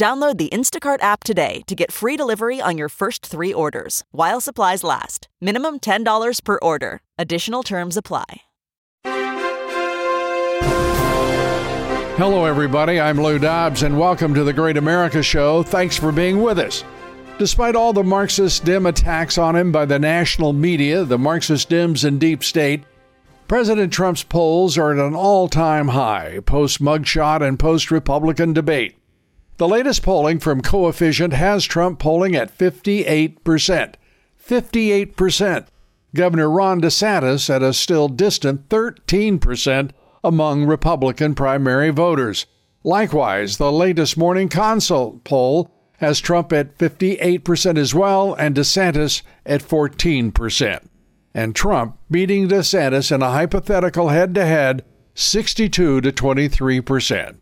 Download the Instacart app today to get free delivery on your first three orders while supplies last. Minimum $10 per order. Additional terms apply. Hello, everybody. I'm Lou Dobbs, and welcome to the Great America Show. Thanks for being with us. Despite all the Marxist dim attacks on him by the national media, the Marxist Dims and Deep State, President Trump's polls are at an all time high post mugshot and post Republican debate. The latest polling from Coefficient has Trump polling at 58%. 58%. Governor Ron DeSantis at a still distant 13% among Republican primary voters. Likewise, the latest morning consult poll has Trump at 58% as well and DeSantis at 14%. And Trump beating DeSantis in a hypothetical head to head 62 to 23%.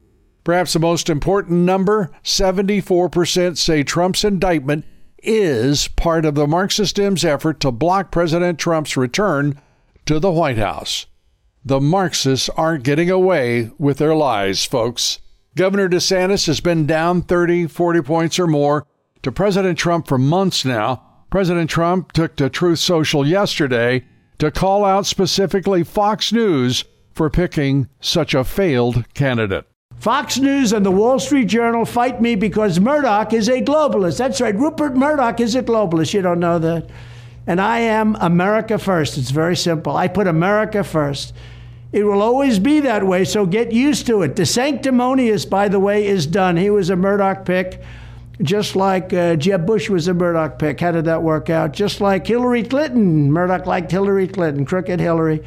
Perhaps the most important number 74% say Trump's indictment is part of the Marxist effort to block President Trump's return to the White House. The Marxists aren't getting away with their lies, folks. Governor DeSantis has been down 30, 40 points or more to President Trump for months now. President Trump took to Truth Social yesterday to call out specifically Fox News for picking such a failed candidate. Fox News and the Wall Street Journal fight me because Murdoch is a globalist. That's right. Rupert Murdoch is a globalist. You don't know that. And I am America first. It's very simple. I put America first. It will always be that way, so get used to it. The sanctimonious, by the way, is done. He was a Murdoch pick, just like uh, Jeb Bush was a Murdoch pick. How did that work out? Just like Hillary Clinton. Murdoch liked Hillary Clinton, crooked Hillary.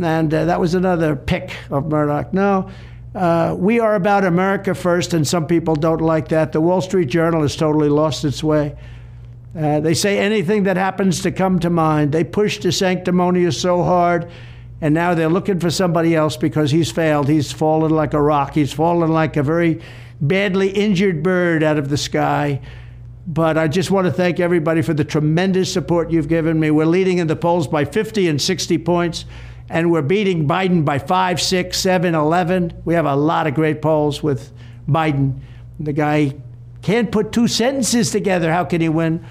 And uh, that was another pick of Murdoch. No, uh, we are about America first, and some people don't like that. The Wall Street Journal has totally lost its way. Uh, they say anything that happens to come to mind. They push sanctimonious so hard, and now they're looking for somebody else because he's failed. He's fallen like a rock. He's fallen like a very badly injured bird out of the sky. But I just want to thank everybody for the tremendous support you've given me. We're leading in the polls by 50 and 60 points and we're beating Biden by 5, 6, 7, 11. We have a lot of great polls with Biden. The guy can't put two sentences together. How can he win?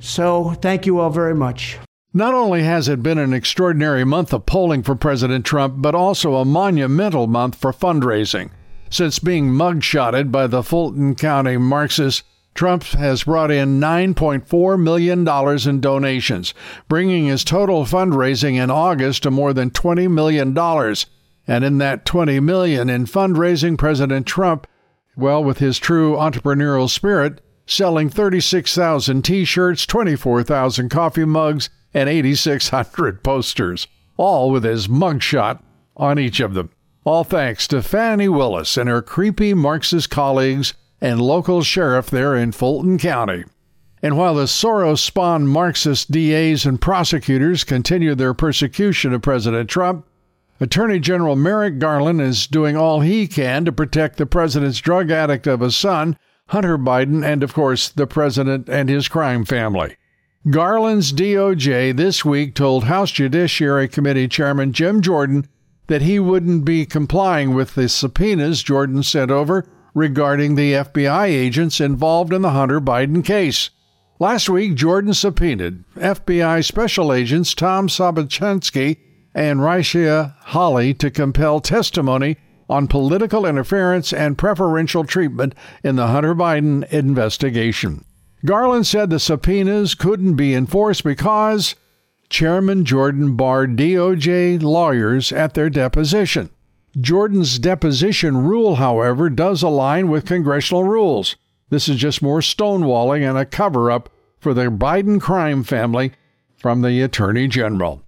So thank you all very much. Not only has it been an extraordinary month of polling for President Trump, but also a monumental month for fundraising. Since being mugshotted by the Fulton County Marxists, Trump has brought in $9.4 million in donations, bringing his total fundraising in August to more than $20 million. And in that 20 million in fundraising, President Trump, well, with his true entrepreneurial spirit, selling 36,000 t shirts, 24,000 coffee mugs, and 8,600 posters, all with his mugshot on each of them. All thanks to Fani Willis and her creepy Marxist colleagues and local sheriff there in Fulton County. And while the Soros spawned Marxist DAs and prosecutors continue their persecution of President Trump, Attorney General Merrick Garland is doing all he can to protect the president's drug addict of a son, Hunter Biden, and of course, the president and his crime family. Garland's DOJ this week told House Judiciary Committee Chairman Jim Jordan that he wouldn't be complying with the subpoenas Jordan sent over regarding the FBI agents involved in the Hunter Biden case. Last week, Jordan subpoenaed FBI Special Agents Tom Sobocinski and Ryeshia Holley to compel testimony on political interference and preferential treatment in the Hunter Biden investigation. Garland said the subpoenas couldn't be enforced because Chairman Jordan barred DOJ lawyers at their deposition. Jordan's deposition rule, however, does align with congressional rules. This is just more stonewalling and a cover up for the Biden crime family from the Attorney General.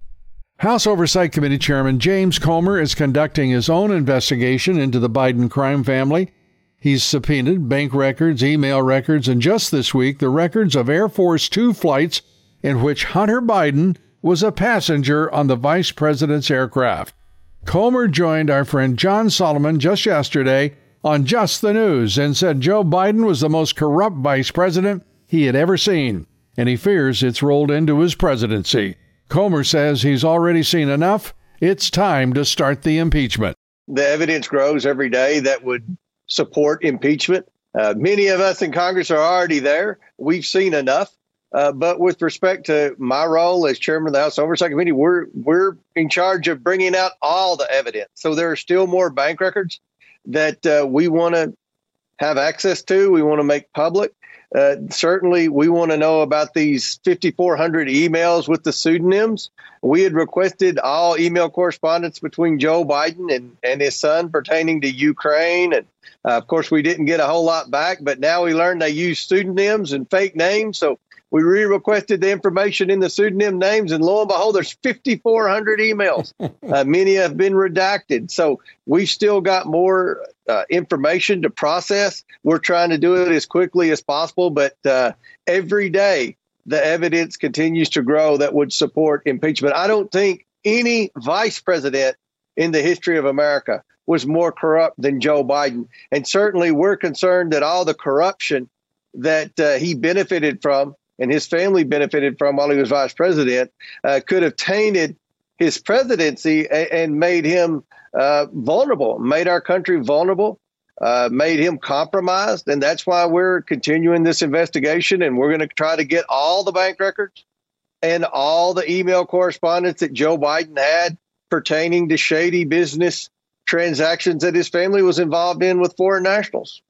House Oversight Committee Chairman James Comer is conducting his own investigation into the Biden crime family. He's subpoenaed bank records, email records, and just this week, the records of Air Force Two flights in which Hunter Biden was a passenger on the vice president's aircraft. Comer joined our friend John Solomon just yesterday on Just the News and said Joe Biden was the most corrupt vice president he had ever seen, and he fears it's rolled into his presidency. Comer says he's already seen enough. It's time to start the impeachment. The evidence grows every day that would support impeachment. Uh, many of us in Congress are already there. We've seen enough. Uh, but with respect to my role as chairman of the House Oversight Committee, we're we're in charge of bringing out all the evidence. So there are still more bank records that uh, we want to have access to. We want to make public. Uh, certainly, we want to know about these 5,400 emails with the pseudonyms. We had requested all email correspondence between Joe Biden and, and his son pertaining to Ukraine. And uh, of course, we didn't get a whole lot back, but now we learned they use pseudonyms and fake names. So we re-requested the information in the pseudonym names, and lo and behold, there's 5,400 emails. uh, many have been redacted, so we still got more uh, information to process. We're trying to do it as quickly as possible, but uh, every day the evidence continues to grow that would support impeachment. I don't think any vice president in the history of America was more corrupt than Joe Biden, and certainly we're concerned that all the corruption that uh, he benefited from and his family benefited from while he was vice president uh, could have tainted his presidency and, and made him uh, vulnerable, made our country vulnerable, uh, made him compromised. And that's why we're continuing this investigation and we're going to try to get all the bank records and all the email correspondence that Joe Biden had pertaining to shady business transactions that his family was involved in with foreign nationals.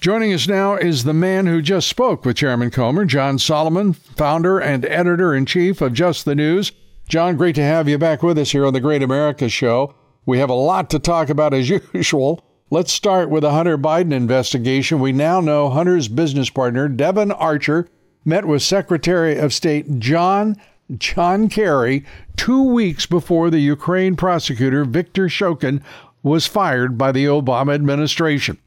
Joining us now is the man who just spoke with Chairman Comer, John Solomon, founder and editor in chief of Just the News. John, great to have you back with us here on the Great America Show. We have a lot to talk about as usual. Let's start with the Hunter Biden investigation. We now know Hunter's business partner, Devon Archer, met with Secretary of State John John Kerry two weeks before the Ukraine prosecutor Viktor Shokin was fired by the Obama administration.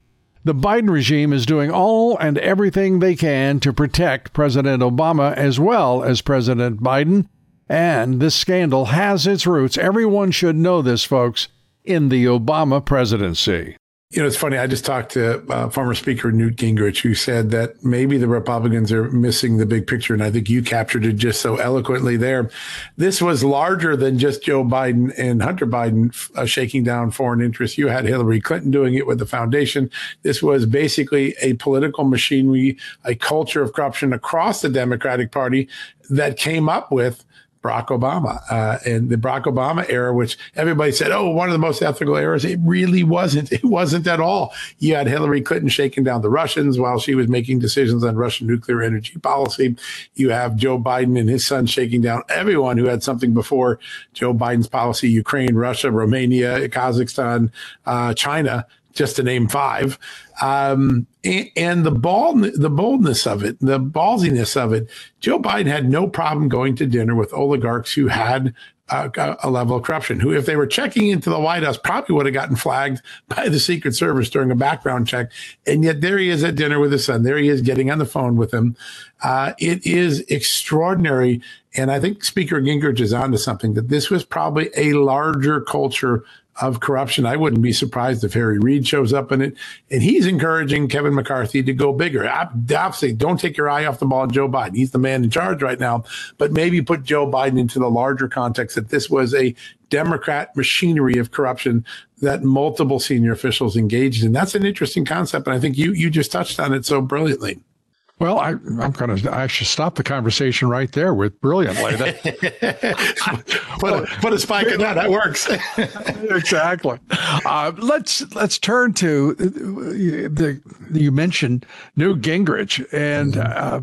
The Biden regime is doing all and everything they can to protect President Obama as well as President Biden. And this scandal has its roots, everyone should know this, folks, in the Obama presidency. You know, it's funny. I just talked to uh, former Speaker Newt Gingrich, who said that maybe the Republicans are missing the big picture. And I think you captured it just so eloquently there. This was larger than just Joe Biden and Hunter Biden uh, shaking down foreign interests. You had Hillary Clinton doing it with the foundation. This was basically a political machinery, a culture of corruption across the Democratic Party that came up with Barack Obama uh, and the Barack Obama era, which everybody said, oh, one of the most ethical eras. It really wasn't. It wasn't at all. You had Hillary Clinton shaking down the Russians while she was making decisions on Russian nuclear energy policy. You have Joe Biden and his son shaking down everyone who had something before Joe Biden's policy Ukraine, Russia, Romania, Kazakhstan, uh, China just to name five. Um, and, and, the ball, the boldness of it, the ballsiness of it. Joe Biden had no problem going to dinner with oligarchs who had a, a, level of corruption. Who, if they were checking into the White House, probably would have gotten flagged by the Secret Service during a background check. And yet, there he is at dinner with his son. There he is getting on the phone with him. Uh, it is extraordinary. And I think Speaker Gingrich is onto something that this was probably a larger culture of corruption. I wouldn't be surprised if Harry Reid shows up in it. And he's encouraging Kevin McCarthy to go bigger. Obviously, don't take your eye off the ball Joe Biden. He's the man in charge right now. But maybe put Joe Biden into the larger context that this was a Democrat machinery of corruption that multiple senior officials engaged in. That's an interesting concept. And I think you you just touched on it so brilliantly. Well, I, am going to. I should stop the conversation right there with brilliantly. put, a, put a spike in that. That works. exactly. Uh, let's let's turn to the, the you mentioned Newt Gingrich and. Uh,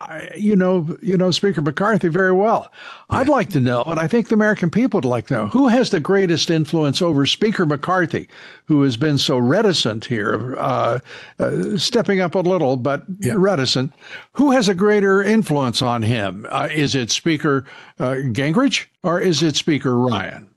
I, you know, you know Speaker McCarthy very well. I'd like to know, and I think the American people would like to know, who has the greatest influence over Speaker McCarthy, who has been so reticent here, uh, uh, stepping up a little, but yeah. reticent. Who has a greater influence on him? Uh, is it Speaker uh, Gingrich or is it Speaker Ryan?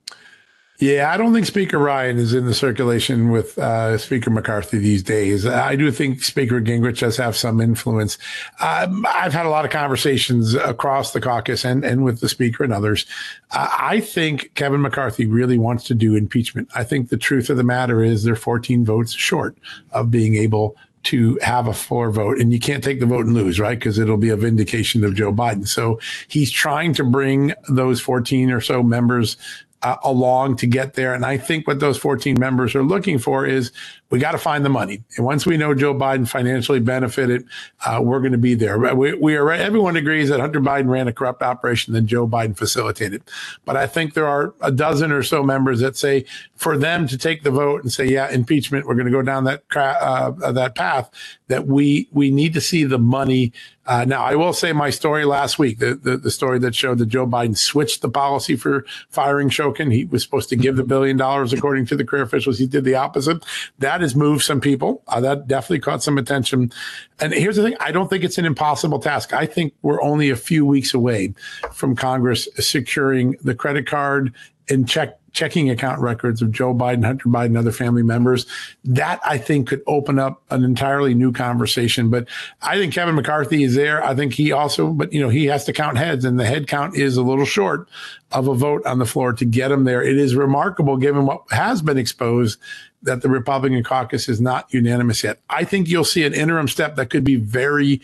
Yeah, I don't think Speaker Ryan is in the circulation with uh, Speaker McCarthy these days. I do think Speaker Gingrich does have some influence. Um, I've had a lot of conversations across the caucus and, and with the Speaker and others. Uh, I think Kevin McCarthy really wants to do impeachment. I think the truth of the matter is they're 14 votes short of being able to have a floor vote and you can't take the vote and lose, right? Because it'll be a vindication of Joe Biden. So he's trying to bring those 14 or so members uh, along to get there. And I think what those 14 members are looking for is we got to find the money. And once we know Joe Biden financially benefited, uh, we're going to be there. We, we are, everyone agrees that Hunter Biden ran a corrupt operation that Joe Biden facilitated. But I think there are a dozen or so members that say for them to take the vote and say, yeah, impeachment, we're going to go down that, uh, that path, that we, we need to see the money uh, now, I will say my story last week, the, the, the, story that showed that Joe Biden switched the policy for firing Shokin. He was supposed to give the billion dollars, according to the career officials. He did the opposite. That has moved some people. Uh, that definitely caught some attention. And here's the thing I don't think it's an impossible task. I think we're only a few weeks away from Congress securing the credit card and check checking account records of Joe Biden, Hunter Biden, other family members. That I think could open up an entirely new conversation. But I think Kevin McCarthy is there. I think he also, but you know, he has to count heads, and the head count is a little short of a vote on the floor to get him there. It is remarkable, given what has been exposed, that the Republican caucus is not unanimous yet. I think you'll see an interim step that could be very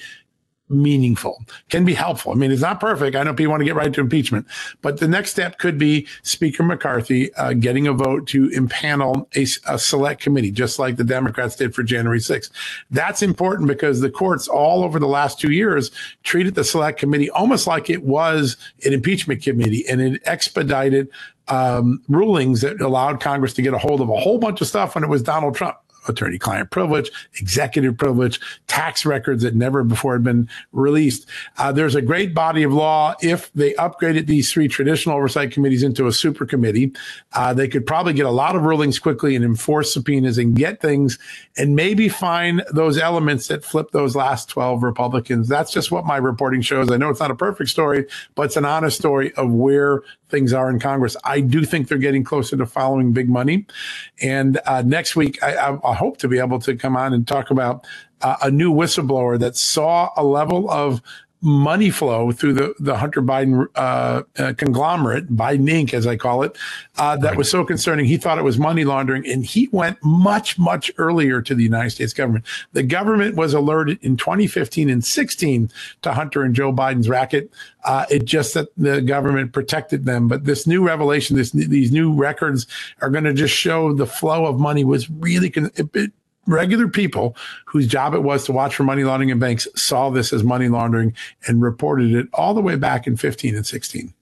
meaningful, can be helpful. I mean, it's not perfect. I know people want to get right to impeachment, but the next step could be Speaker McCarthy uh, getting a vote to impanel a, a, select committee, just like the Democrats did for January 6th. That's important because the courts all over the last two years treated the select committee almost like it was an impeachment committee and it expedited um, rulings that allowed Congress to get a hold of a whole bunch of stuff when it was Donald Trump attorney client privilege, executive privilege, tax records that never before had been released. Uh, there's a great body of law. If they upgraded these three traditional oversight committees into a super committee, uh, they could probably get a lot of rulings quickly and enforce subpoenas and get things and maybe find those elements that flip those last 12 Republicans. That's just what my reporting shows. I know it's not a perfect story, but it's an honest story of where things are in Congress. I do think they're getting closer to following big money. And uh, next week, I, I, I, hope to be able to come on and talk about uh, a new whistleblower that saw a level of money flow through the, the Hunter Biden uh, uh, conglomerate, Biden Inc., as I call it, uh, that was so concerning. He thought it was money laundering, and he went much, much earlier to the United States government. The government was alerted in 2015 and 16 to Hunter and Joe Biden's racket. Uh, it just that the government protected them. But this new revelation, this these new records are going to just show the flow of money was really. Con- it, it, regular people whose job it was to watch for money laundering in banks saw this as money laundering and reported it all the way back in 15 and 16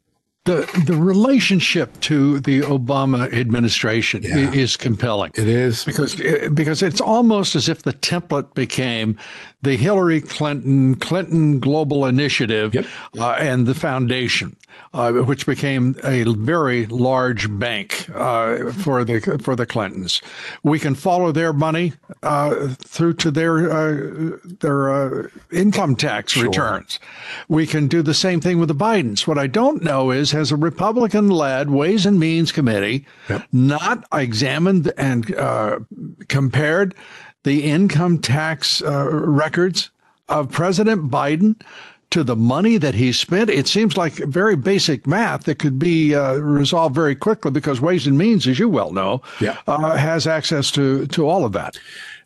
the the relationship to the Obama administration yeah. is compelling. It is because because it's almost as if the template became the Hillary Clinton Clinton Global Initiative yep. uh, and the foundation, uh, which became a very large bank uh, for the for the Clintons. We can follow their money uh, through to their uh, their uh, income tax sure. returns. We can do the same thing with the Bidens. What I don't know is has a Republican-led Ways and Means Committee yep. not examined and compared the income tax uh, records of President Biden to the money that he spent. It seems like very basic math that could be uh, resolved very quickly because Ways and Means, as you well know, yeah. uh, has access to to all of that.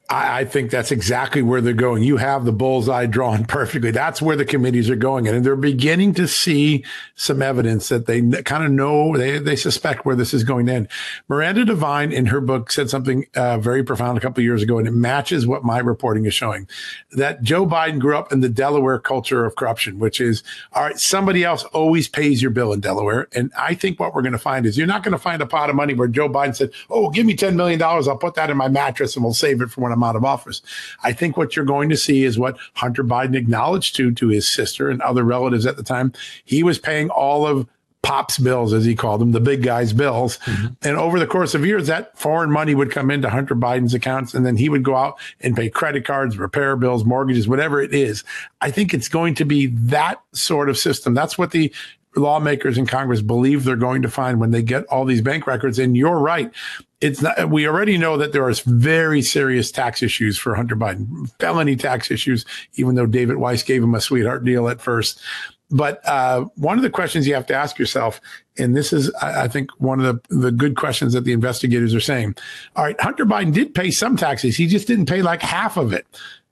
I, I, think that's exactly where they're going. You have the bullseye drawn perfectly. That's where the committees are going. And they're beginning to see some evidence that they kind of know, they, they suspect where this is going to end. Miranda Devine in her book said something uh, very profound a couple years ago, and it matches what my reporting is showing that Joe Biden grew up in the Delaware culture of corruption, which is, all right, somebody else always pays your bill in Delaware. And I think what we're going to find is you're not going to find a pot of money where Joe Biden said, oh, give me $10 million. I'll put that in my mattress and we'll save it for when I'm out of office. I think what you're going to see is what Hunter Biden acknowledged to to his sister and other relatives at the time. He was paying all of Pop's bills, as he called them, the big guy's bills. Mm-hmm. And over the course of years, that foreign money would come into Hunter Biden's accounts, and then he would go out and pay credit cards, repair bills, mortgages, whatever it is. I think it's going to be that sort of system. That's what the lawmakers in Congress believe they're going to find when they get all these bank records. And you're right. It's not, we already know that there are very serious tax issues for Hunter Biden, felony tax issues, even though David Weiss gave him a sweetheart deal at first. But uh, one of the questions you have to ask yourself, and this is, I think, one of the, the good questions that the investigators are saying. All right, Hunter Biden did pay some taxes. He just didn't pay like half of it.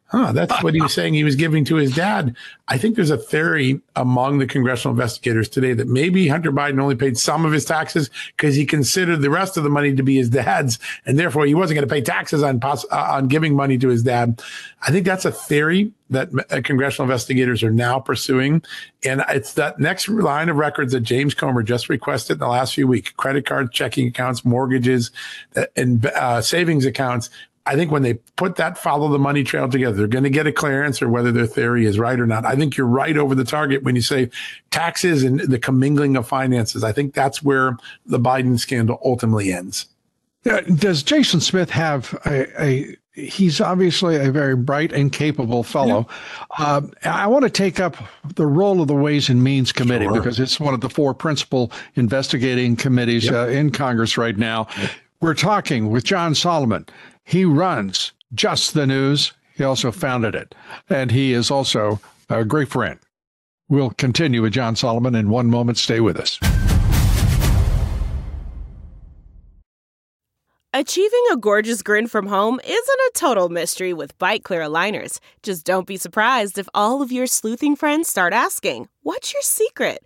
Huh, that's what he was saying he was giving to his dad. I think there's a theory among the congressional investigators today that maybe Hunter Biden only paid some of his taxes because he considered the rest of the money to be his dad's, and therefore he wasn't going to pay taxes on uh, on giving money to his dad. I think that's a theory that uh, congressional investigators are now pursuing, and it's that next line of records that James Comer just requested in the last few weeks: credit cards, checking accounts, mortgages, uh, and uh, savings accounts I think when they put that follow the money trail together, they're going to get a clearance or whether their theory is right or not. I think you're right over the target when you say taxes and the commingling of finances. I think that's where the Biden scandal ultimately ends. does Jason Smith have a, a he's obviously a very bright and capable fellow. Yeah. Uh, I want to take up the role of the Ways and Means Committee sure. because it's one of the four principal investigating committees yep. uh, in Congress right now. Yep. We're talking with John Solomon. He runs Just the News. He also founded it, and he is also a great friend. We'll continue with John Solomon in one moment. Stay with us. Achieving a gorgeous grin from home isn't a total mystery with Byte clear aligners. Just don't be surprised if all of your sleuthing friends start asking, What's your secret?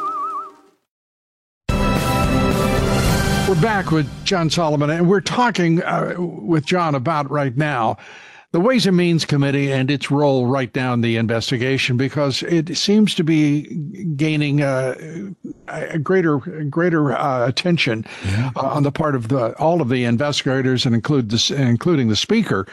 We're back with John Solomon, and we're talking uh, with John about right now the Ways and Means Committee and its role right now in the investigation because it seems to be gaining uh, a greater greater uh, attention yeah. uh, on the part of the all of the investigators and include this, including the speaker.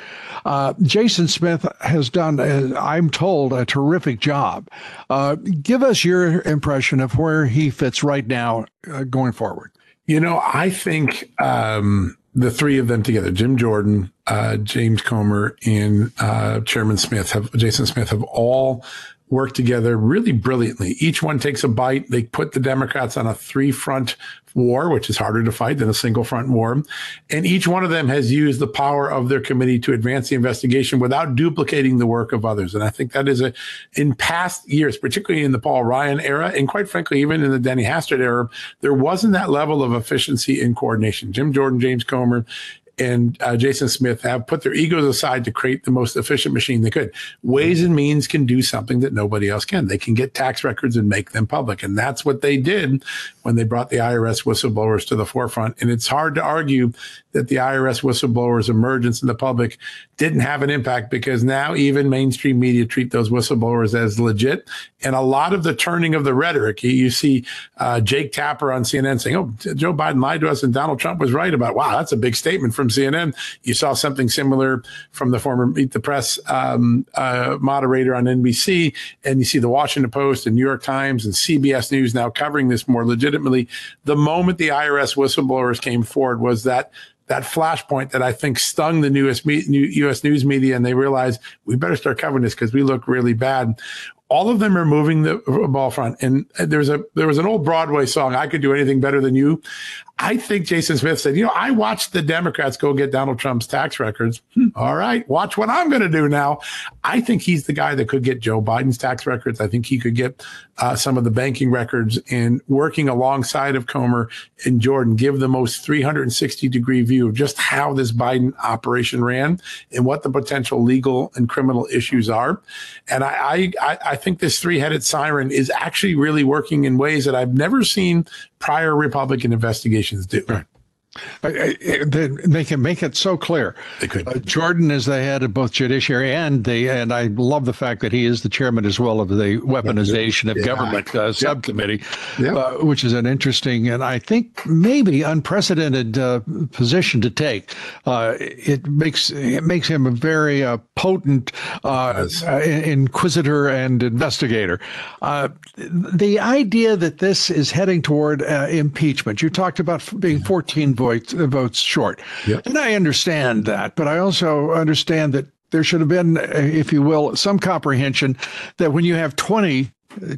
Uh, Jason Smith has done, uh, I'm told, a terrific job. Uh, give us your impression of where he fits right now going forward. You know, I think um, the three of them together, Jim Jordan, uh, James Comer, and uh, Chairman Smith, have Jason Smith, have all work together really brilliantly. Each one takes a bite. They put the Democrats on a three front war, which is harder to fight than a single front war. And each one of them has used the power of their committee to advance the investigation without duplicating the work of others. And I think that is a, in past years, particularly in the Paul Ryan era, and quite frankly, even in the Denny Hastert era, there wasn't that level of efficiency and coordination. Jim Jordan, James Comer, and uh, Jason Smith have put their egos aside to create the most efficient machine they could. Ways and Means can do something that nobody else can. They can get tax records and make them public. And that's what they did when they brought the IRS whistleblowers to the forefront. And it's hard to argue that the IRS whistleblowers' emergence in the public didn't have an impact because now even mainstream media treat those whistleblowers as legit. And a lot of the turning of the rhetoric, you see uh, Jake Tapper on CNN saying, oh, Joe Biden lied to us and Donald Trump was right about, wow, that's a big statement from CNN. You saw something similar from the former Meet the Press um, uh, moderator on NBC. And you see the Washington Post and New York Times and CBS News now covering this more legitimately. The moment the IRS whistleblowers came forward was that that flashpoint that I think stung the newest U.S. news media, and they realized we better start covering this because we look really bad. all of them are moving the ball front. And there's a there was an old Broadway song, "I Could Do Anything Better Than You." I think Jason Smith said, you know, I watched the Democrats go get Donald Trump's tax records. Hmm, all right, watch what I'm going to do now. I think he's the guy that could get Joe Biden's tax records. I think he could get uh, some of the banking records and working alongside of Comer and Jordan, give the most 360 degree view of just how this Biden operation ran and what the potential legal and criminal issues are. And I, I, I think this three headed siren is actually really working in ways that I've never seen prior Republican investigations do. Right. They can make it so clear. They could. Uh, Jordan is the head of both judiciary and the, and I love the fact that he is the chairman as well of the weaponization of government uh, subcommittee, Uh, which is an interesting and I think maybe unprecedented uh, position to take. Uh, it makes it makes him a very uh, potent uh, inquisitor and investigator. the idea that this is heading toward impeachment. You talked about being 14 votes, votes short. Yep. And I understand that, but I also understand that there should have been, if you will, some comprehension that when you have 20,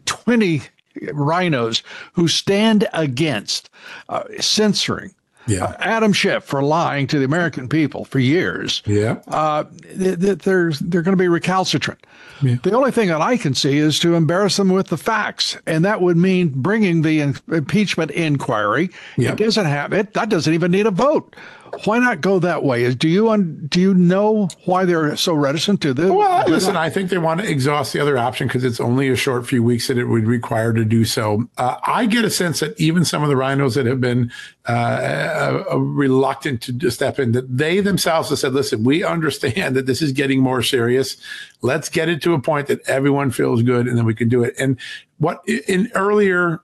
20 RINOs who stand against uh, censoring yeah. Uh, Adam Schiff for lying to the American people for years. Yeah. Uh, th- th- they're they're going to be recalcitrant. Yeah. The only thing that I can see is to embarrass them with the facts, and that would mean bringing the impeachment inquiry. It doesn't have it. That doesn't even need a vote why not go that way? Do you un, do you know why they're so reticent to this? Well, listen, I think they want to exhaust the other option because it's only a short few weeks that it would require to do so. Uh, I get a sense that even some of the RINOs that have been uh, uh, uh reluctant to step in, that they themselves have said, "Listen, we understand that this is getting more serious. Let's get it to a point that everyone feels good, and then we can do it." And what in earlier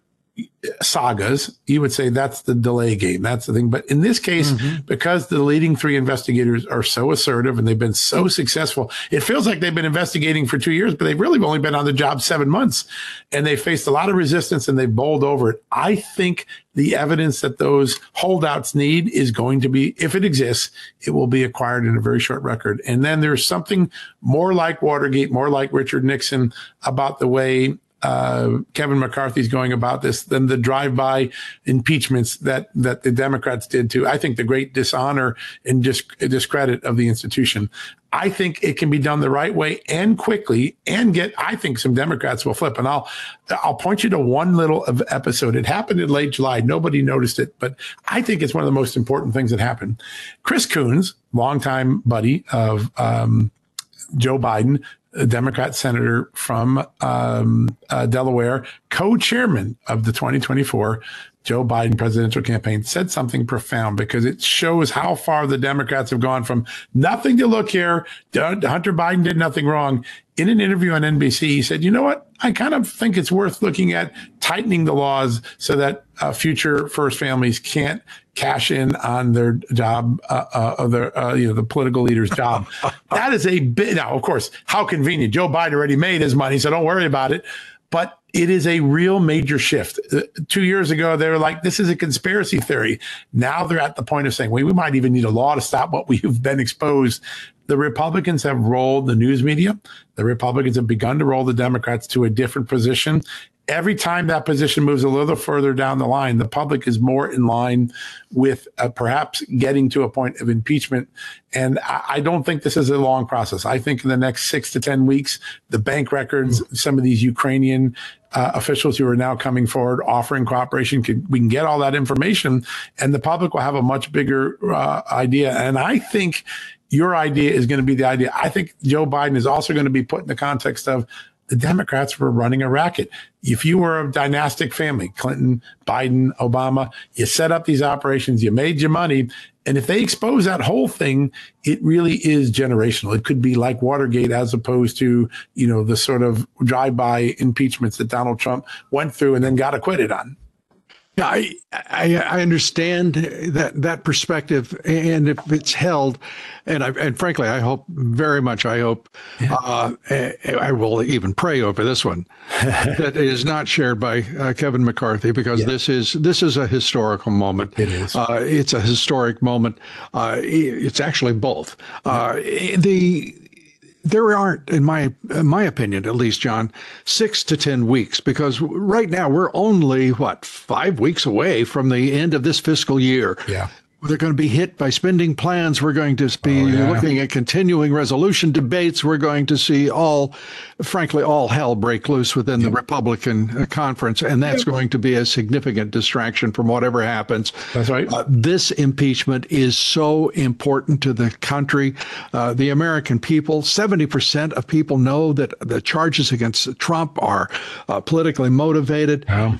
sagas, you would say that's the delay game. That's the thing. But in this case, mm-hmm. because the leading three investigators are so assertive and they've been so successful, it feels like they've been investigating for two years, but they've really only been on the job seven months and they faced a lot of resistance and they've bowled over it. I think the evidence that those holdouts need is going to be, if it exists, it will be acquired in a very short record. And then there's something more like Watergate, more like Richard Nixon about the way uh, Kevin McCarthy's going about this than the drive-by impeachments that that the Democrats did to I think the great dishonor and disc- discredit of the institution. I think it can be done the right way and quickly and get I think some Democrats will flip and I'll I'll point you to one little episode. It happened in late July. Nobody noticed it, but I think it's one of the most important things that happened. Chris Coons, longtime buddy of um, Joe Biden, Democrat senator from um, uh, Delaware, co-chairman of the 2024 Joe Biden presidential campaign, said something profound because it shows how far the Democrats have gone from nothing to look here. Hunter Biden did nothing wrong. In an interview on NBC, he said, "You know what? I kind of think it's worth looking at tightening the laws so that uh, future first families can't cash in on their job, uh, uh, of their, uh, you know, the political leader's job. that is a bit. Now, of course, how convenient. Joe Biden already made his money, so don't worry about it. But it is a real major shift. Uh, two years ago, they were like, this is a conspiracy theory. Now they're at the point of saying, well, we might even need a law to stop what we've been exposed. The Republicans have rolled the news media. The Republicans have begun to roll the Democrats to a different position every time that position moves a little further down the line, the public is more in line with uh, perhaps getting to a point of impeachment. And I, I, don't think this is a long process. I think in the next six to 10 weeks, the bank records, mm-hmm. some of these Ukrainian uh, officials who are now coming forward offering cooperation, can, we can get all that information and the public will have a much bigger uh, idea. And I think your idea is going to be the idea. I think Joe Biden is also going to be put in the context of the Democrats were running a racket. If you were a dynastic family, Clinton, Biden, Obama, you set up these operations, you made your money. And if they expose that whole thing, it really is generational. It could be like Watergate as opposed to, you know, the sort of drive-by impeachments that Donald Trump went through and then got acquitted on. Yeah, I, I, I understand that that perspective, and if it's held, and I, and frankly, I hope very much. I hope yeah. uh, I will even pray over this one that it is not shared by uh, Kevin McCarthy because yeah. this is this is a historical moment. It is. Uh, it's a historic moment. Uh, it's actually both. Uh, the there aren't, in my in my opinion, at least, John, six to ten weeks because right now we're only what five weeks away from the end of this fiscal year. Yeah. They're going to be hit by spending plans. We're going to be Oh, yeah. looking at continuing resolution debates. We're going to see all, frankly, all hell break loose within the Republican uh, conference, and that's going to be a significant distraction from whatever happens. That's right. Uh, this impeachment is so important to the country, uh, the American people. 70% of people know that the charges against Trump are uh, politically motivated. Yeah.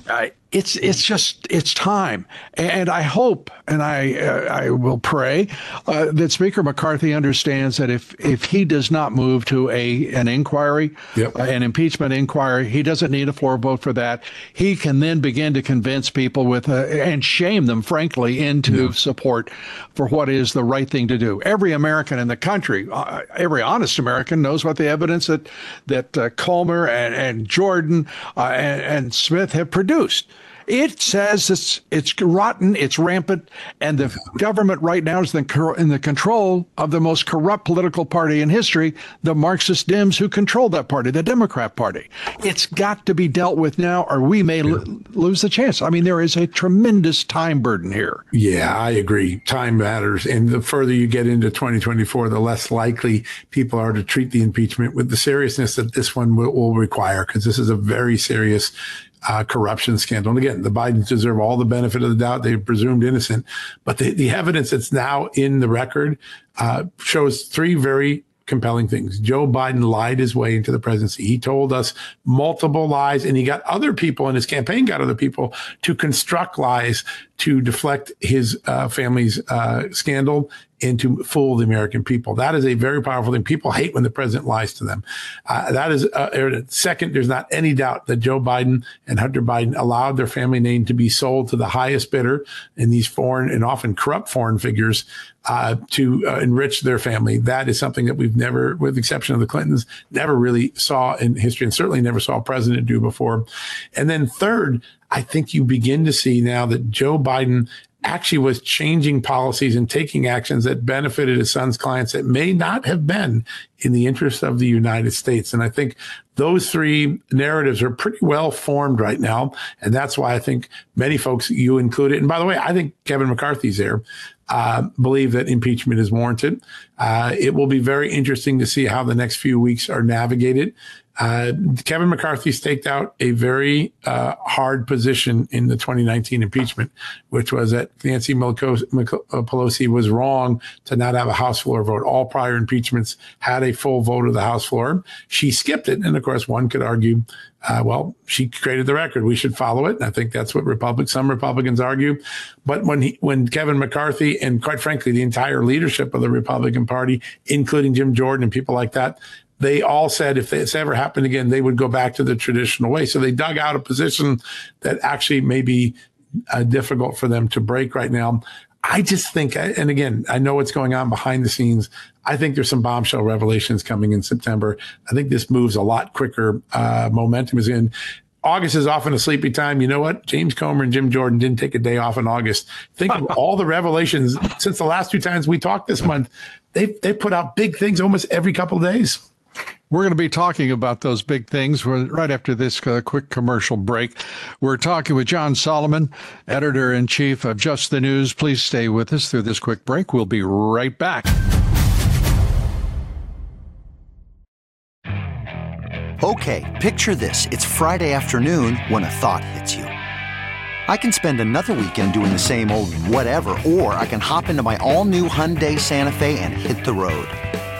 It's it's just it's time, and I hope and I uh, I will pray uh, that Speaker McCarthy understands that if if he does not move to a an inquiry, Yep. uh, an impeachment inquiry, he doesn't need a floor vote for that. He can then begin to convince people with uh, and shame them, frankly, into support for what is the right thing to do. Every American in the country, uh, every honest American, knows what the evidence that that uh, Comer and, and Jordan uh, and, and Smith have produced. It says it's it's rotten, it's rampant, and the government right now is in the, control of the most corrupt political party in history, the Marxist Dems who control that party, the Democrat Party. It's got to be dealt with now, or we may lo- lose the chance. I mean, there is a tremendous time burden here. Yeah, I agree. Time matters. And the further you get into 2024, the less likely people are to treat the impeachment with the seriousness that this one will, will require, because this is a very serious uh, corruption scandal. And again, the Bidens deserve all the benefit of the doubt. They're presumed innocent. But the, the evidence that's now in the record uh, shows three very compelling things. Joe Biden lied his way into the presidency. He told us multiple lies and he got other people in his campaign, got other people to construct lies to deflect his uh, family's uh, scandal and to fool the American people. That is a very powerful thing. People hate when the president lies to them. Uh, that is uh. Second, there's not any doubt that Joe Biden and Hunter Biden allowed their family name to be sold to the highest bidder in these foreign and often corrupt foreign figures uh, to uh, enrich their family. That is something that we've never, with the exception of the Clintons, never really saw in history and certainly never saw a president do before. And then third, I think you begin to see now that Joe Biden actually was changing policies and taking actions that benefited his son's clients that may not have been in the interest of the United States. And I think those three narratives are pretty well formed right now. And that's why I think many folks, you included, and by the way, I think Kevin McCarthy's there, uh, believe that impeachment is warranted. Uh, it will be very interesting to see how the next few weeks are navigated. Uh, Kevin McCarthy staked out a very uh, hard position in the 2019 impeachment, which was that Nancy uh, Pelosi was wrong to not have a House floor vote. All prior impeachments had a full vote of the House floor. She skipped it. And of course, one could argue, uh, well, she created the record. We should follow it. And I think that's what Republicans, some Republicans argue. But when he, when Kevin McCarthy and quite frankly, the entire leadership of the Republican Party, including Jim Jordan and people like that, they all said if this ever happened again, they would go back to the traditional way. So they dug out a position that actually may be uh, difficult for them to break right now. I just think, and again, I know what's going on behind the scenes. I think there's some bombshell revelations coming in September. I think this moves a lot quicker. Uh, momentum is in. August is often a sleepy time. You know what? James Comer and Jim Jordan didn't take a day off in August. Think of all the revelations since the last two times we talked this month. They they put out big things almost every couple of days. We're going to be talking about those big things right after this uh, quick commercial break. We're talking with John Solomon, editor in chief of Just the News. Please stay with us through this quick break. We'll be right back. Okay, picture this. It's Friday afternoon when a thought hits you. I can spend another weekend doing the same old whatever, or I can hop into my all new Hyundai Santa Fe and hit the road.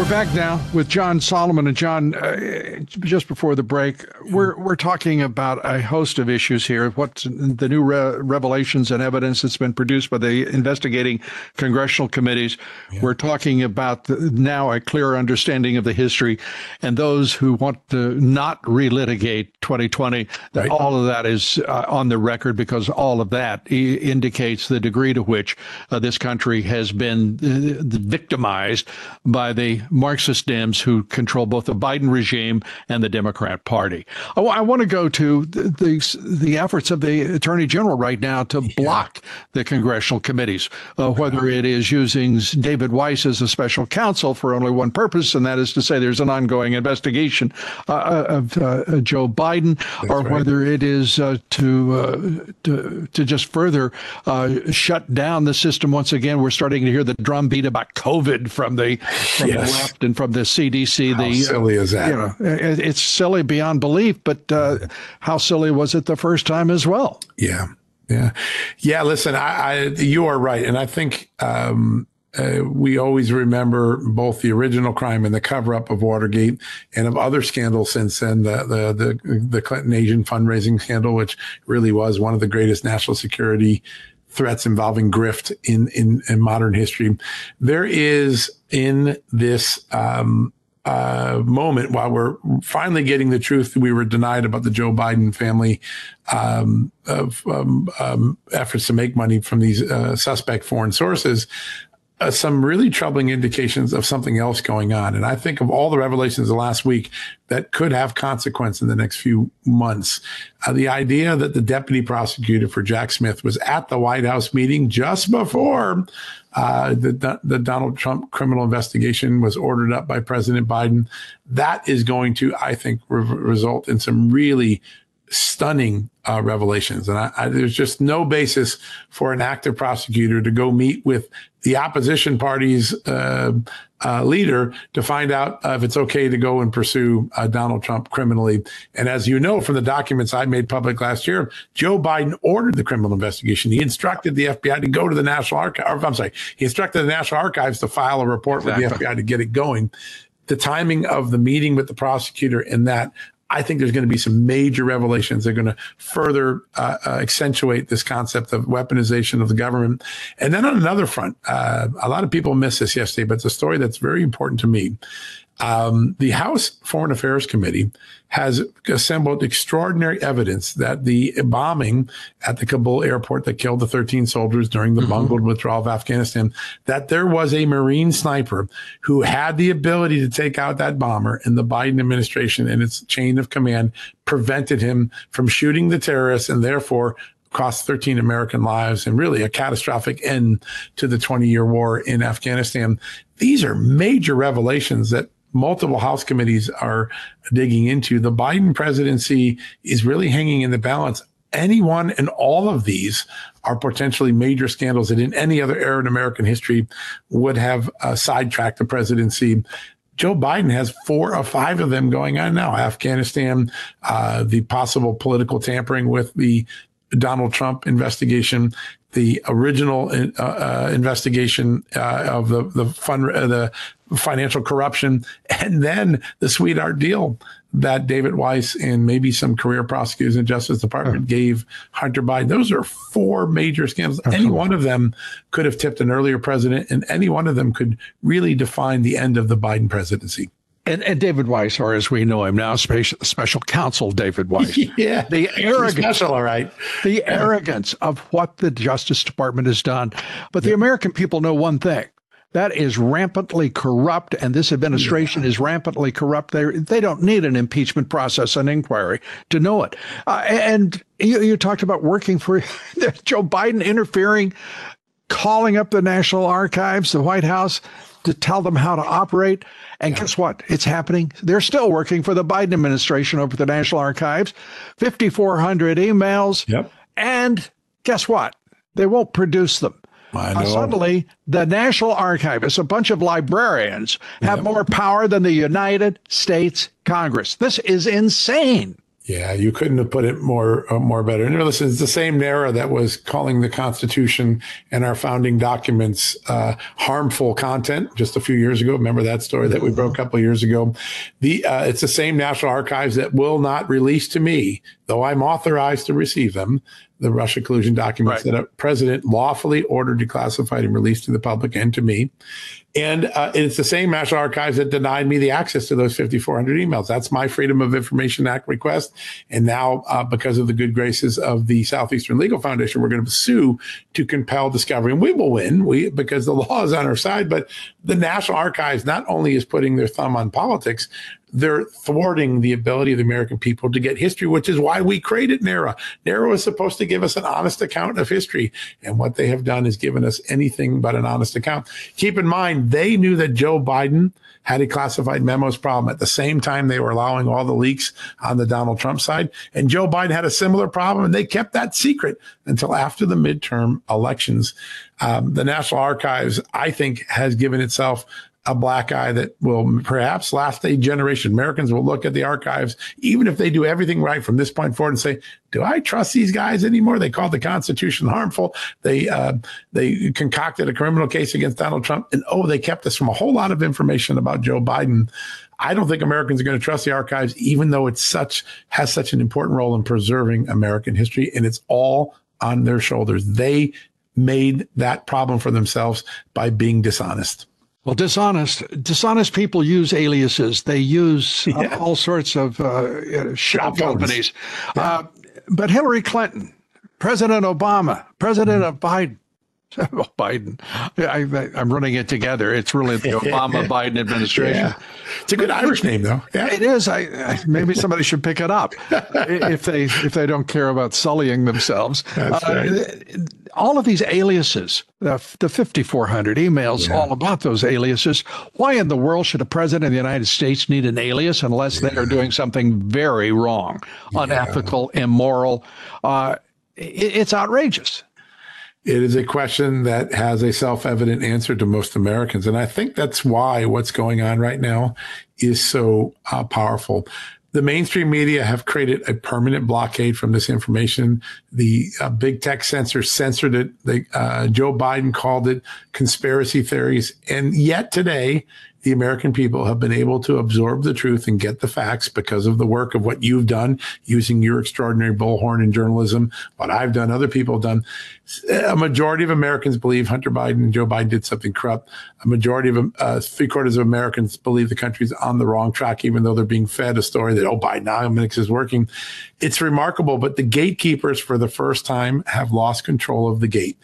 We're back now with John Solomon and John. Uh, just before the break, we're we're talking about a host of issues here. What the new re- revelations and evidence that's been produced by the investigating congressional committees? Yeah. We're talking about the, now a clearer understanding of the history, and those who want to not relitigate 2020. That right. all of that is uh, on the record because all of that I- indicates the degree to which uh, this country has been uh, victimized by the Marxist Dems who control both the Biden regime and the Democrat Party. I, w- I want to go to the, the, the efforts of the Attorney General right now to block the congressional committees, uh, whether it is using David Weiss as a special counsel for only one purpose, and that is to say there's an ongoing investigation uh, uh of uh, Joe Biden, That's or right. whether it is uh, to, uh, to to just further shut down the system once again. We're starting to hear the drumbeat about COVID from the from yes. And from the CDC. How the silly is that? You know, it's silly beyond belief. But uh, how silly was it the first time as well? Yeah, yeah, yeah. Listen, I, I you are right, and I think. Um, uh, we always remember both the original crime and the cover up of Watergate and of other scandals since then, the, the, the, the Clinton Asian fundraising scandal, which really was one of the greatest national security threats involving grift in, in, in modern history. There is in this, um, uh, moment while we're finally getting the truth we were denied about the Joe Biden family um, of um, um, efforts to make money from these uh, suspect foreign sources uh, some really troubling indications of something else going on. And I think of all the revelations of last week that could have consequence in the next few months. Uh, the idea that the deputy prosecutor for Jack Smith was at the White House meeting just before uh, the, the Donald Trump criminal investigation was ordered up by President Biden. That is going to, I think, re- result in some really stunning uh, revelations. And I, I, there's just no basis for an active prosecutor to go meet with the opposition party's uh, uh, leader to find out if it's okay to go and pursue uh, Donald Trump criminally. And as you know from the documents I made public last year, Joe Biden ordered the criminal investigation. He instructed the FBI to go to the National Archives. I'm sorry, he instructed the National Archives to file a report exactly. with the FBI to get it going the timing of the meeting with the prosecutor and that I think there's going to be some major revelations that are going to further uh, uh, accentuate this concept of weaponization of the government. And then on another front, uh, a lot of people missed this yesterday, but it's a story that's very important to me. Um, the House Foreign Affairs Committee has assembled extraordinary evidence that the bombing at the Kabul airport that killed the 13 soldiers during the mm-hmm. bungled withdrawal of Afghanistan, that there was a Marine sniper who had the ability to take out that bomber, and the Biden administration and its chain of command prevented him from shooting the terrorists and therefore cost 13 American lives and really a catastrophic end to the 20 year war in Afghanistan. These are major revelations that multiple House committees are digging into. The Biden presidency is really hanging in the balance. Any one and all of these are potentially major scandals that in any other era in American history would have uh, sidetracked the presidency. Joe Biden has four or five of them going on now. Afghanistan, uh, the possible political tampering with the Donald Trump investigation, the original uh, uh, investigation uh, of the the fund uh, the financial corruption, and then the sweetheart deal that David Weiss and maybe some career prosecutors in the Justice Department gave Hunter Biden. Those are four major scandals. Absolutely. Any one of them could have tipped an earlier president, and any one of them could really define the end of the Biden presidency. And, and, David Weiss, or as we know him now, special, special counsel David Weiss. yeah, the arrogance, special, all right. The arrogance of what the Justice Department has done. But the American people know one thing: that is rampantly corrupt, and this administration yeah. is rampantly corrupt. They they don't need an impeachment process, an inquiry to know it. Uh, and you, you talked about working for Joe Biden interfering, calling up the National Archives, the White House to tell them how to operate. And yeah. guess what? It's happening. They're still working for the Biden administration over the National Archives. 5,400 emails. Yep. And guess what? They won't produce them. Uh, suddenly, the National Archivists, a bunch of librarians, have yep. more power than the United States Congress. This is insane. Yeah, you couldn't have put it more uh, more better. And listen, it's the same NARA that was calling the Constitution and our founding documents uh, harmful content just a few years ago. Remember that story that we broke a couple of years ago? The uh, it's the same National Archives that will not release to me, though I'm authorized to receive them, the Russia collusion documents right. that a president lawfully ordered declassified and released to the public and to me. And uh, it's the same National Archives that denied me the access to those 5,400 emails. That's my Freedom of Information Act request. And now, uh, because of the good graces of the Southeastern Legal Foundation, we're going to sue to compel discovery. And we will win we, because the law is on our side. But the National Archives not only is putting their thumb on politics, they're thwarting the ability of the American people to get history, which is why we created NARA. NARA was supposed to give us an honest account of history. And what they have done is given us anything but an honest account. Keep in mind, they knew that Joe Biden had a classified memos problem at the same time they were allowing all the leaks on the Donald Trump side. And Joe Biden had a similar problem, and they kept that secret until after the midterm elections. Um, the National Archives, I think, has given itself a black eye that will perhaps last a generation. Americans will look at the archives, even if they do everything right from this point forward, and say, "Do I trust these guys anymore?" They called the Constitution harmful. They uh, they concocted a criminal case against Donald Trump, and oh, they kept us from a whole lot of information about Joe Biden. I don't think Americans are going to trust the archives, even though it's such has such an important role in preserving American history, and it's all on their shoulders. They made that problem for themselves by being dishonest. Well, dishonest dishonest people use aliases. They use uh, yeah. all sorts of uh, shell companies. Yeah. Uh, but Hillary Clinton, President Obama, President mm. O'Biden, Biden. I, am running it together. It's really the Obama Biden administration. Yeah. It's a good Irish name, though. Yeah. It is. I, I, maybe somebody should pick it up if they if they don't care about sullying themselves. Uh, right. All of these aliases, the, the 5,400 emails, yeah. all about those aliases. Why in the world should a president of the United States need an alias unless they are doing something very wrong, unethical, immoral? Uh, it, it's outrageous. It is a question that has a self evident answer to most Americans. And I think that's why what's going on right now is so uh, powerful. The mainstream media have created a permanent blockade from this information. The uh, big tech censors censored it. They, uh, Joe Biden called it conspiracy theories. And yet today, the American people have been able to absorb the truth and get the facts because of the work of what you've done using your extraordinary bullhorn in journalism, what I've done, other people have done. A majority of Americans believe Hunter Biden and Joe Biden did something corrupt. A majority of uh, three quarters of Americans believe the country's on the wrong track, even though they're being fed a story that, oh, Bidenomics is working. It's remarkable, but the gatekeepers for the first time have lost control of the gate.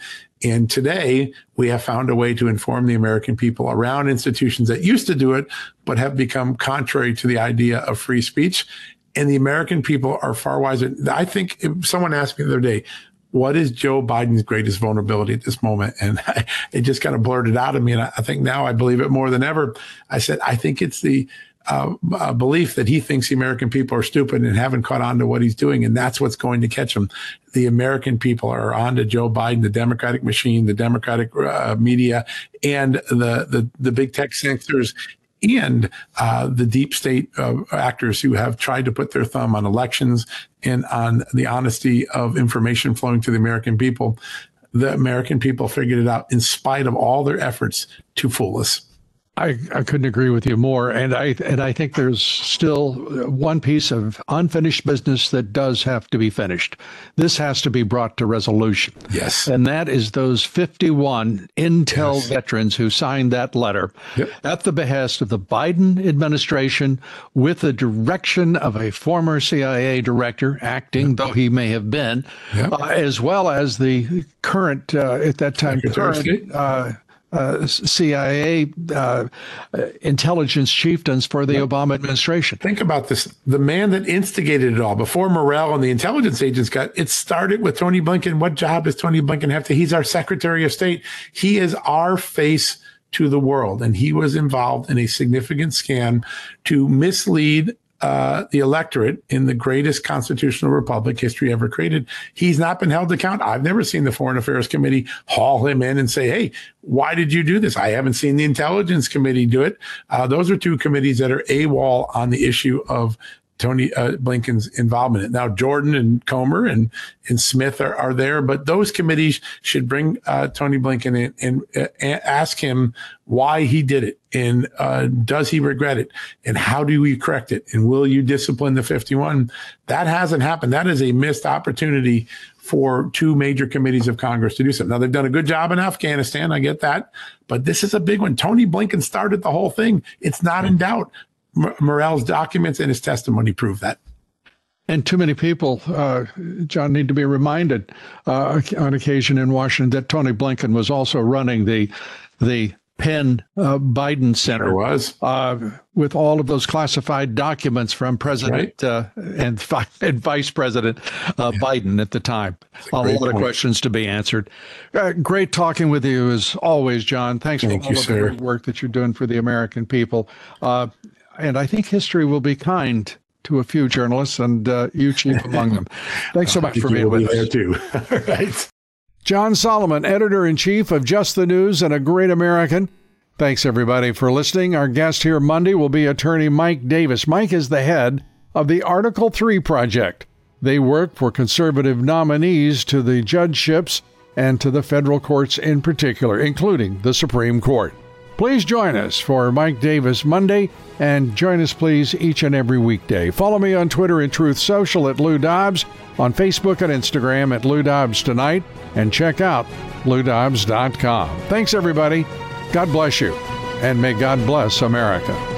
And today we have found a way to inform the American people around institutions that used to do it, but have become contrary to the idea of free speech. And the American people are far wiser. I think someone asked me the other day, what is Joe Biden's greatest vulnerability at this moment? And I, it just kind of blurted out of me. And I, I think now I believe it more than ever. I said, I think it's the uh, belief that he thinks the American people are stupid and haven't caught on to what he's doing, and that's what's going to catch him. The American people are on to Joe Biden, the Democratic machine, the Democratic uh, media, and the, the the big tech censors and uh, the deep state uh, actors who have tried to put their thumb on elections and on the honesty of information flowing to the American people. The American people figured it out in spite of all their efforts to fool us. I, I couldn't agree with you more, and I and I think there's still one piece of unfinished business that does have to be finished. This has to be brought to resolution. Yes, and that is those 51 Intel yes. veterans who signed that letter yep. at the behest of the Biden administration, with the direction of a former CIA director, acting yep. though he may have been, yep. uh, as well as the current uh, at that time current uh, CIA uh, intelligence chieftains for the Obama administration. Think about this. The man that instigated it all before Morell and the intelligence agents got it started with Tony Blinken. What job does Tony Blinken have to? He's our Secretary of State. He is our face to the world. And he was involved in a significant scam to mislead uh, the electorate in the greatest constitutional republic history ever created. He's not been held to account. I've never seen the Foreign Affairs Committee haul him in and say, "Hey, why did you do this?" I haven't seen the Intelligence Committee do it. Uh, those are two committees that are AWOL on the issue of Tony uh, Blinken's involvement in it. Now, Jordan and Comer and, and Smith are, are there, but those committees should bring uh, Tony Blinken in and, and, ask him why he did it and uh, does he regret it and how do we correct it and will you discipline the 51? That hasn't happened. That is a missed opportunity for two major committees of Congress to do something. Now, they've done a good job in Afghanistan. I get that. But this is a big one. Tony Blinken started the whole thing. It's not in doubt. Morell's documents and his testimony prove that. And too many people, uh, John, need to be reminded uh, on occasion in Washington that Tony Blinken was also running the the Penn uh, Biden Center. There was uh, with all of those classified documents from President right. uh, and, and, Vice President uh, yeah. Biden at the time. A, a lot point. of questions to be answered. Uh, great talking with you as always, John. Thanks Thank for all you, of sir. the great work that you're doing for the American people. And I think history will be kind to a few journalists, and uh, you chief among them. Thanks so much for being with us. There too. All right. John Solomon, editor in chief of Just the News and a Great American. Thanks everybody for listening. Our guest here Monday will be attorney Mike Davis. Mike is the head of the Article 3 project. They work for conservative nominees to the judgeships and to the federal courts in particular, including the Supreme Court. Please join us for Mike Davis Monday and join us, please, each and every weekday. Follow me on Twitter and Truth Social at Lou Dobbs, on Facebook and Instagram at Lou Dobbs Tonight, and check out loudobbs.com. Thanks, everybody. God bless you, and may God bless America.